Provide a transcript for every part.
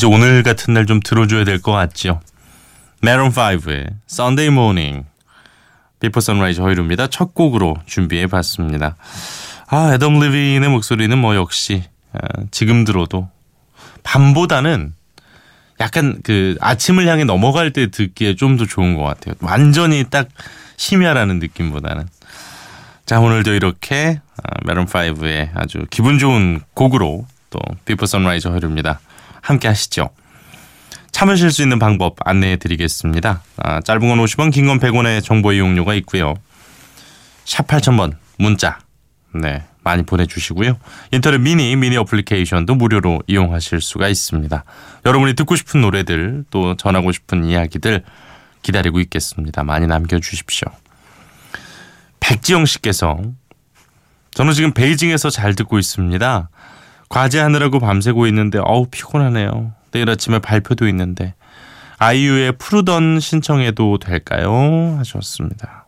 왠지 오늘 같은 날 좀 들어줘야 될 것 같죠. 마룬 5의 Sunday Morning 비포 선라이즈 허일후입니다. 첫 곡으로 준비해 봤습니다. 아, 애덤 리빈의 목소리는 뭐 역시 아, 지금 들어도 밤보다는 약간 그 아침을 향해 넘어갈 때 듣기에 좀 더 좋은 것 같아요. 완전히 딱 심야라는 느낌보다는. 자, 오늘도 이렇게 마룬 5의 아주 기분 좋은 곡으로 또 비포 선라이즈 허일후입니다. 함께 하시죠. 참여하실 수 있는 방법 안내해 드리겠습니다. 아, 짧은 건 50원, 긴 건 100원의 정보 이용료가 있고요. 샵 8000번 문자 네 많이 보내주시고요. 인터넷 미니 미니 어플리케이션도 무료로 이용하실 수가 있습니다. 여러분이 듣고 싶은 노래들 또 전하고 싶은 이야기들 기다리고 있겠습니다. 많이 남겨주십시오. 백지영 씨께서 저는 지금 베이징에서 잘 듣고 있습니다. 과제하느라고 밤새고 있는데 어우 피곤하네요. 내일 아침에 발표도 있는데 아이유의 푸르던 신청해도 될까요? 하셨습니다.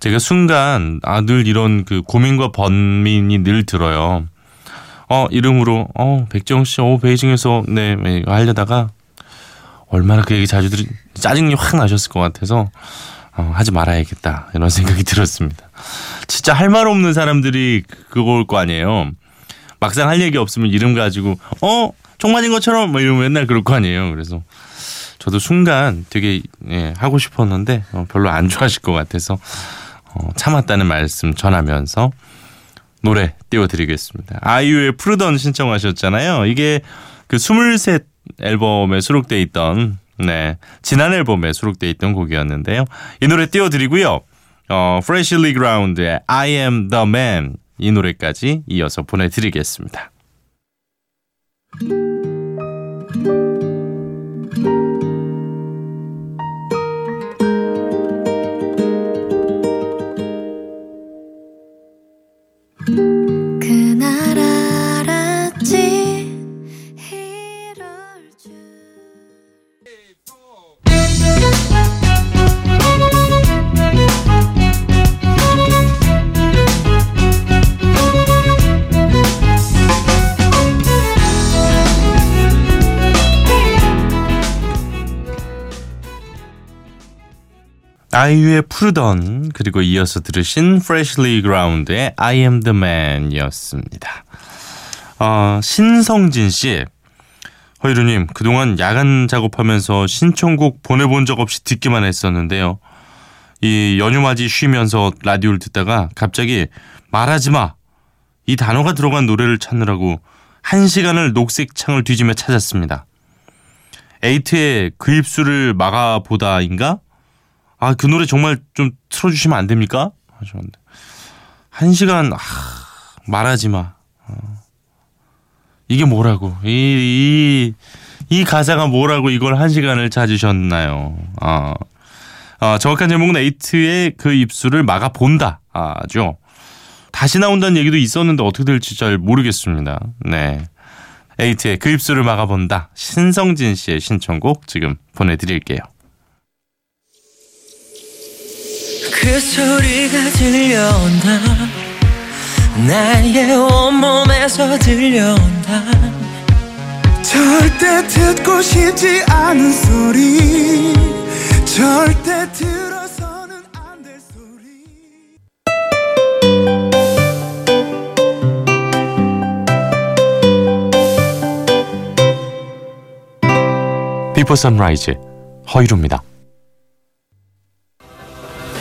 제가 순간 아 늘 이런 그 고민과 번민이 늘 들어요. 어 이름으로 어 백정 씨, 어 베이징에서 네, 네 이거 하려다가 얼마나 그 얘기 자주 들이 짜증이 확 나셨을 것 같아서 어, 하지 말아야겠다 이런 생각이 들었습니다. 진짜 할 말 없는 사람들이 그걸 거 아니에요. 막상 할 얘기 없으면 이름 가지고 어 총 맞은 것처럼 뭐 이러면 맨날 그럴 거 아니에요. 그래서 저도 순간 되게 예, 하고 싶었는데 어, 별로 안 좋아하실 것 같아서 어, 참았다는 말씀 전하면서 노래 띄워드리겠습니다. 아이유의 푸르던 신청하셨잖아요. 이게 그 스물셋 앨범에 수록돼 있던 네 지난 앨범에 수록돼 있던 곡이었는데요. 이 노래 띄워드리고요. 어, Freshly Ground의 I Am The Man 이 노래까지 이어서 보내드리겠습니다. 아이유의 푸르던 그리고 이어서 들으신 Freshly Ground의 I Am The Man이었습니다. 어, 신성진 씨, 허이루님 그동안 야간 작업하면서 신청곡 보내본 적 없이 듣기만 했었는데요. 이 연휴맞이 쉬면서 라디오를 듣다가 갑자기 말하지 마! 이 단어가 들어간 노래를 찾느라고 한 시간을 녹색 창을 뒤지며 찾았습니다. 에이트의 그 입술을 막아보다인가? 아, 그 노래 정말 좀 틀어주시면 안 됩니까? 하셨는데. 한 시간, 아, 말하지 마. 어. 이게 뭐라고. 이, 이, 이 가사가 뭐라고 이걸 한 시간을 찾으셨나요? 아, 아 정확한 제목은 에이트의 그 입술을 막아본다. 아죠. 다시 나온다는 얘기도 있었는데 어떻게 될지 잘 모르겠습니다. 네. 에이트의 그 입술을 막아본다. 신성진 씨의 신청곡 지금 보내드릴게요. 그 소리가 들려온다. 나의 온몸에서 들려온다. 절대 듣고 싶지 않은 소리. 절대 들어서는 안 될 소리. 비포 선라이즈 허일후입니다.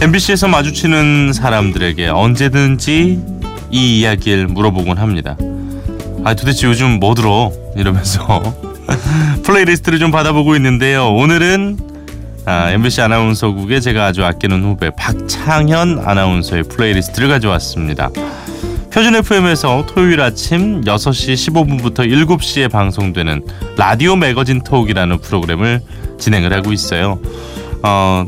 MBC에서 마주치는 사람들에게 언제든지 이 이야기를 물어보곤 합니다. 아 도대체 요즘 뭐 들어? 이러면서 playlist를 좀 받아보고 있는데요. 오늘은 아, MBC 아나운서국에 제가 아주 아끼는 후배 박창현 아나운서의 playlist를 가져왔습니다. 표준 FM에서 토요일 아침 6시 15분부터 7시에 방송되는 라디오 매거진 톡이라는 프로그램을 진행을 하고 있어요. 어,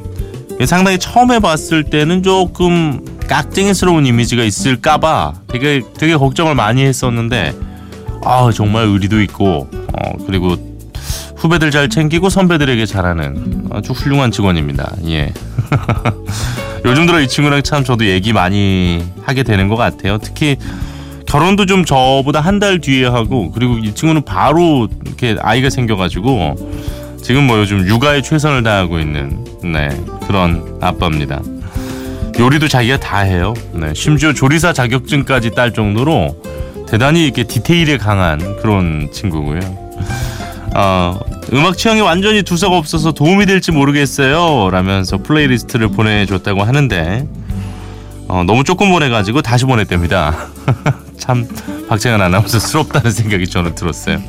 상당히 처음 해봤을 때는 조금 깍쟁이스러운 이미지가 있을까봐 되게 되게 걱정을 많이 했었는데 아 정말 의리도 있고 어, 그리고 후배들 잘 챙기고 선배들에게 잘하는 아주 훌륭한 직원입니다. 예. 요즘 들어 이 친구랑 참 저도 얘기 많이 하게 되는 것 같아요. 특히 결혼도 좀 저보다 한 달 뒤에 하고 그리고 이 친구는 바로 이렇게 아이가 생겨가지고 지금 뭐 요즘 육아에 최선을 다하고 있는 네 그런 아빠입니다. 요리도 자기가 다 해요. 네, 심지어 조리사 자격증까지 딸 정도로 대단히 이렇게 디테일에 강한 그런 친구고요. 어, 음악 취향이 완전히 두서가 없어서 도움이 될지 모르겠어요. 라면서 playlist를 보내줬다고 하는데 어, 너무 조금 보내가지고 다시 보냈답니다. 참 박창현 아나운서 스럽다는 생각이 저는 들었어요.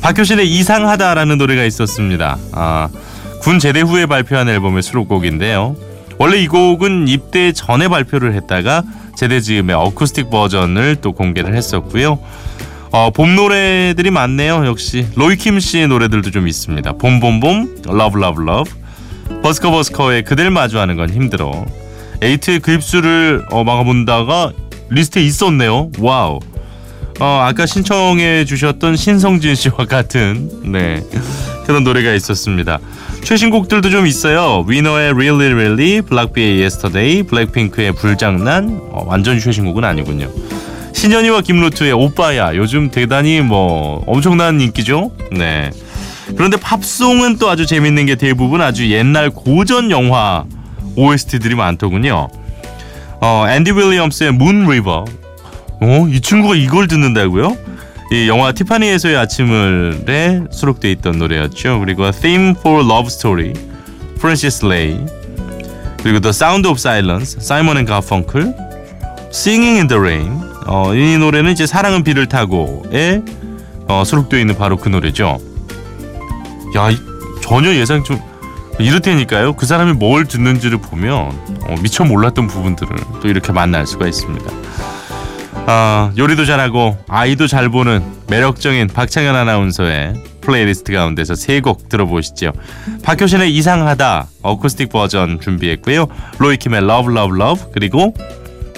박효신의 이상하다라는 노래가 있었습니다. 아, 군 제대 후에 발표한 앨범의 수록곡인데요. 원래 이 곡은 입대 전에 발표를 했다가 제대 즈음의 어쿠스틱 버전을 또 공개를 했었고요. 어, 봄 노래들이 많네요. 역시 로이킴 씨의 노래들도 좀 있습니다. 봄봄봄, Love Love Love, 버스커 버스커의 그댈 마주하는 건 힘들어. 에이트의 그 입술을 어, 막아본다가 리스트에 있었네요. Wow. 어, 아까 신청해 주셨던 신성진 씨와 같은 네 그런 노래가 있었습니다. 최신 곡들도 좀 있어요. 위너의 Really Really, 블락비의 Yesterday, 블랙핑크의 불장난. 어, 완전 최신곡은 아니군요. 신현희와 김루트의 오빠야 요즘 대단히 뭐 엄청난 인기죠. 네. 그런데 팝송은 또 아주 재밌는 게 대부분 아주 옛날 고전 영화 OST들이 많더군요. 어, 앤디 윌리엄스의 Moon River. 어, 이 친구가 이걸 듣는다고요? 이 영화 티파니에서의 아침을에 수록돼 있던 노래였죠. 그리고 Theme for Love Story, 프랜시스 레이, 그리고 The Sound of Silence, 사이먼 앤 가펑클, Singing in the Rain. 어, 이 노래는 이제 사랑은 비를 타고에 어, 수록되어 있는 바로 그 노래죠. 야, 전혀 예상 좀 이렇다니까요. 그 사람이 뭘 듣는지를 보면 어, 미처 몰랐던 부분들을 또 이렇게 만날 수가 있습니다. 어, 요리도 잘하고 아이도 잘 보는 매력적인 박창현 아나운서의 플레이리스트 가운데서 세 곡 들어보시죠. 박효신의 이상하다 어쿠스틱 버전 준비했고요. 로이킴의 Love Love Love 그리고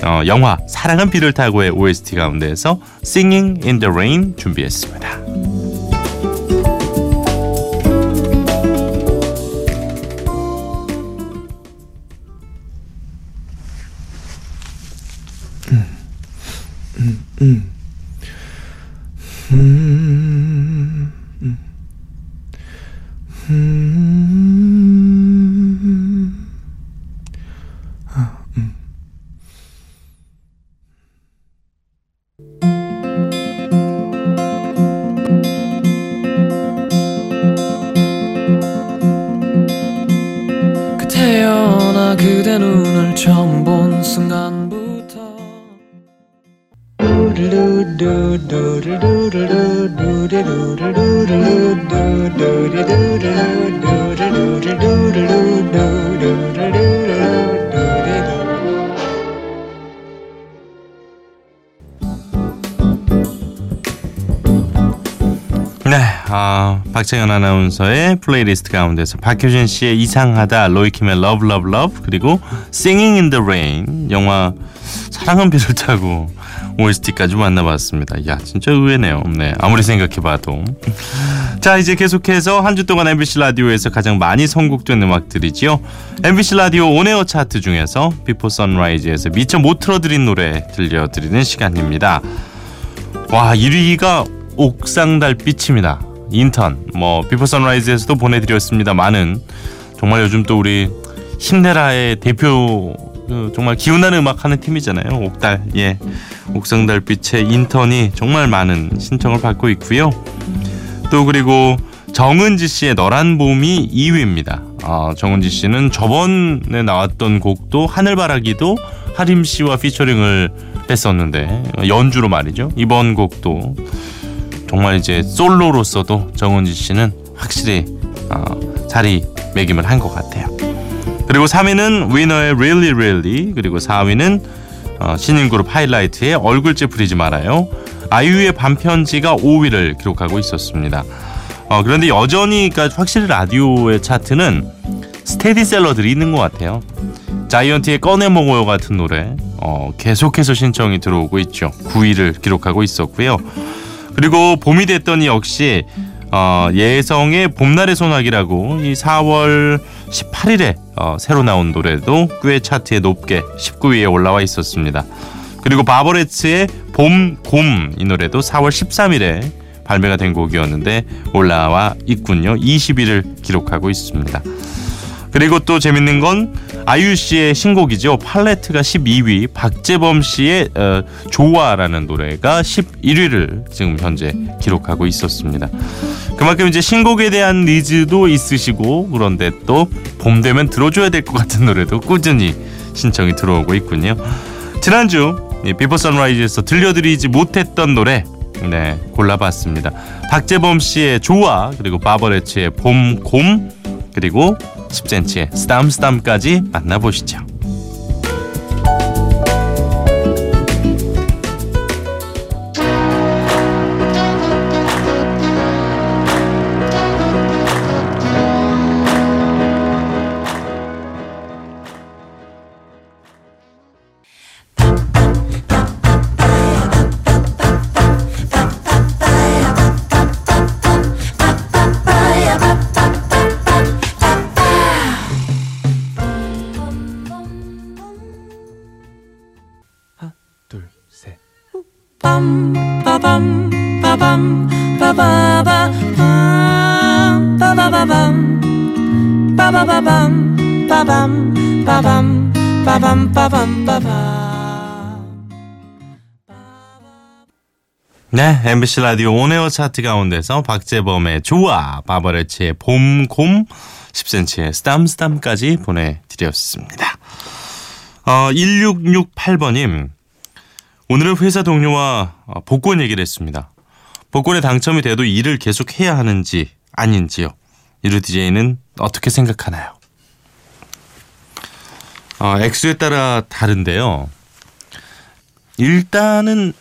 어, 영화 사랑은 비를 타고의 OST 가운데에서 Singing in the Rain 준비했습니다. 嗯，嗯，嗯。 아, 박창현 아나운서의 플레이리스트 가운데서 박효신 씨의 이상하다, 로이킴의 Love Love Love 그리고 Singing in the Rain 영화 사랑은 비를 타고 OST까지 만나봤습니다. 야, 진짜 의외네요. 네, 아무리 생각해봐도. 자, 이제 계속해서 한 주 동안 MBC 라디오에서 가장 많이 선곡된 음악들이지요. MBC 라디오 on air 차트 중에서 비포 선라이즈에서 미처 못 틀어드린 노래 들려드리는 시간입니다. 와 1위가 옥상 달빛입니다. 인턴 뭐 비포 선라이즈에서도 보내드렸습니다. 많은 정말 요즘 또 우리 힘내라의 대표 그 정말 기운나는 음악 하는 팀이잖아요. 옥달 예 옥상달빛의 인턴이 정말 많은 신청을 받고 있고요. 또 그리고 정은지 씨의 너란 봄이 2위입니다. 아, 정은지 씨는 저번에 나왔던 곡도 하늘바라기도 하림 씨와 피처링을 했었는데 연주로 말이죠. 이번 곡도 정말 이제 솔로로서도 정은지 씨는 확실히 어, 자리 매김을 한 것 같아요. 그리고 3위는 위너의 Really Really 그리고 4위는 어, 신인 그룹 하이라이트의 얼굴 찌푸리지 말아요. 아이유의 반편지가 5위를 기록하고 있었습니다. 어, 그런데 여전히 그러니까 확실히 라디오의 차트는 스테디셀러들이 있는 것 같아요. 자이언티의 꺼내 먹어요 같은 노래 어, 계속해서 신청이 들어오고 있죠. 9위를 기록하고 있었고요. 그리고 봄이 됐더니 역시 어, 예성의 봄날의 소나기라고 이 4월 18일에 어, 새로 나온 노래도 꽤 차트에 높게 19위에 올라와 있었습니다. 그리고 바버레츠의 봄 곰 이 노래도 4월 13일에 발매가 된 곡이었는데 올라와 있군요. 20위를 기록하고 있습니다. 그리고 또 재밌는 건 아이유 씨의 신곡이죠. 팔레트가 12위, 박재범 씨의 어, 좋아라는 노래가 11위를 지금 현재 기록하고 있었습니다. 그만큼 이제 신곡에 대한 needs도 있으시고 그런데 또 봄 되면 들어줘야 될 것 같은 노래도 꾸준히 신청이 들어오고 있군요. 지난주 비포 선라이즈에서 들려드리지 못했던 노래 네 골라봤습니다. 박재범 씨의 좋아 그리고 바버레츠의 봄곰 그리고 10cm의 스담스담까지 만나보시죠. 빠밤 빠바바 빰. 빠바바밤 빠바바밤 빠밤 빠밤. 빠밤 빠밤 빠밤 네, MBC 라디오 온에어 차트 가운데서 박재범의 좋아, 바버레치의 봄 곰, 10cm의 스담 스담까지 보내드렸습니다. 어, 1668번님, 오늘은 회사 동료와 어, 복권 얘기를 했습니다. 복권에 당첨이 돼도 일을 계속 해야 하는지 아닌지요. 이루 DJ는 어떻게 생각하나요? 어, 액수에 따라 다른데요. 일단은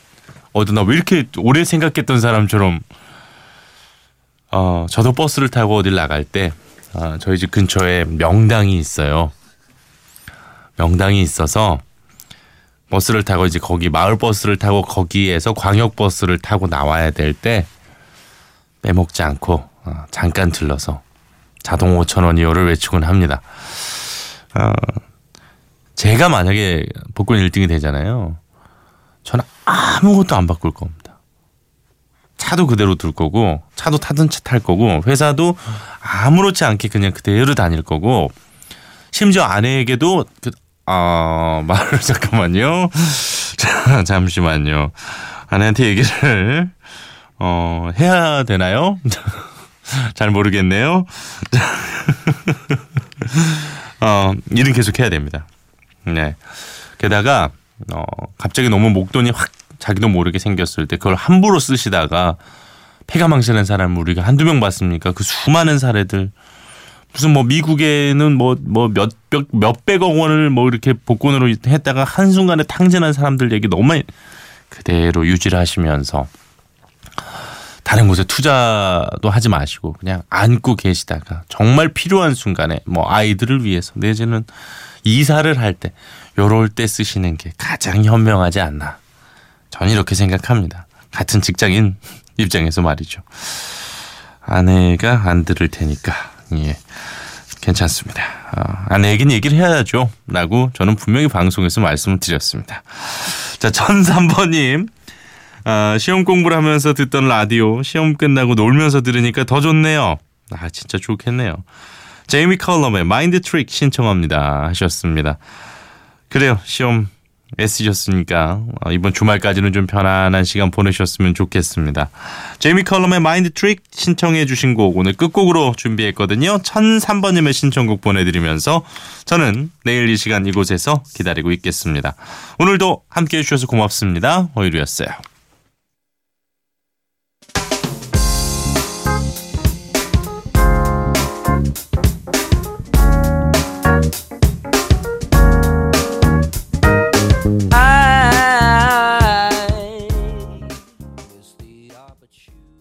어디 나왜 이렇게 오래 생각했던 사람처럼 어 저도 버스를 타고 어딜 나갈 때 어, 저희 집 근처에 명당이 있어요. 명당이 있어서 버스를 타고 이제 거기 마을 버스를 타고 거기에서 광역 버스를 타고 나와야 될 때 빼먹지 않고 어, 잠깐 들러서 자동 5천 원이요를 외치곤 합니다. 어, 제가 만약에 복권 1등이 되잖아요. 저는 아무것도 안 바꿀 겁니다. 차도 그대로 둘 거고 차도 타던 차탈 거고 회사도 아무렇지 않게 그냥 그대로 다닐 거고 심지어 아내에게도 그, 아 말을 잠깐만요. 자, 잠시만요. 아내한테 얘기를 어 해야 되나요? 잘 모르겠네요. 어 일은 계속 해야 됩니다. 네. 게다가 어, 갑자기 너무 목돈이 확 자기도 모르게 생겼을 때 그걸 함부로 쓰시다가 폐가 망신한 사람 우리가 한두 명 봤습니까? 그 수많은 사례들 무슨 뭐 미국에는 뭐 뭐 몇백 몇백억 원을 뭐 이렇게 복권으로 했다가 한순간에 탕진한 사람들 얘기 너무 많이 그대로 유지를 하시면서 다른 곳에 투자도 하지 마시고 그냥 안고 계시다가 정말 필요한 순간에 뭐 아이들을 위해서 내지는 이사를 할 때 요럴 때 쓰시는 게 가장 현명하지 않나. 저는 이렇게 생각합니다. 같은 직장인 입장에서 말이죠. 아내가 안 들을 테니까 예 괜찮습니다. 어, 아내에겐 얘기를 해야죠. 라고 저는 분명히 방송에서 말씀을 드렸습니다. 자, 1003번님. 아, 시험 공부를 하면서 듣던 라디오 시험 끝나고 놀면서 들으니까 더 좋네요. 아 진짜 좋겠네요. 제이미 컬럼의 Mind Trick 신청합니다 하셨습니다. 그래요. 시험 애쓰셨으니까 어, 이번 주말까지는 좀 편안한 시간 보내셨으면 좋겠습니다. 제이미 컬럼의 Mind Trick 신청해 주신 곡 오늘 끝곡으로 준비했거든요. 1003번님의 신청곡 보내드리면서 저는 내일 이 시간 이곳에서 기다리고 있겠습니다. 오늘도 함께해 주셔서 고맙습니다. 허일후였어요.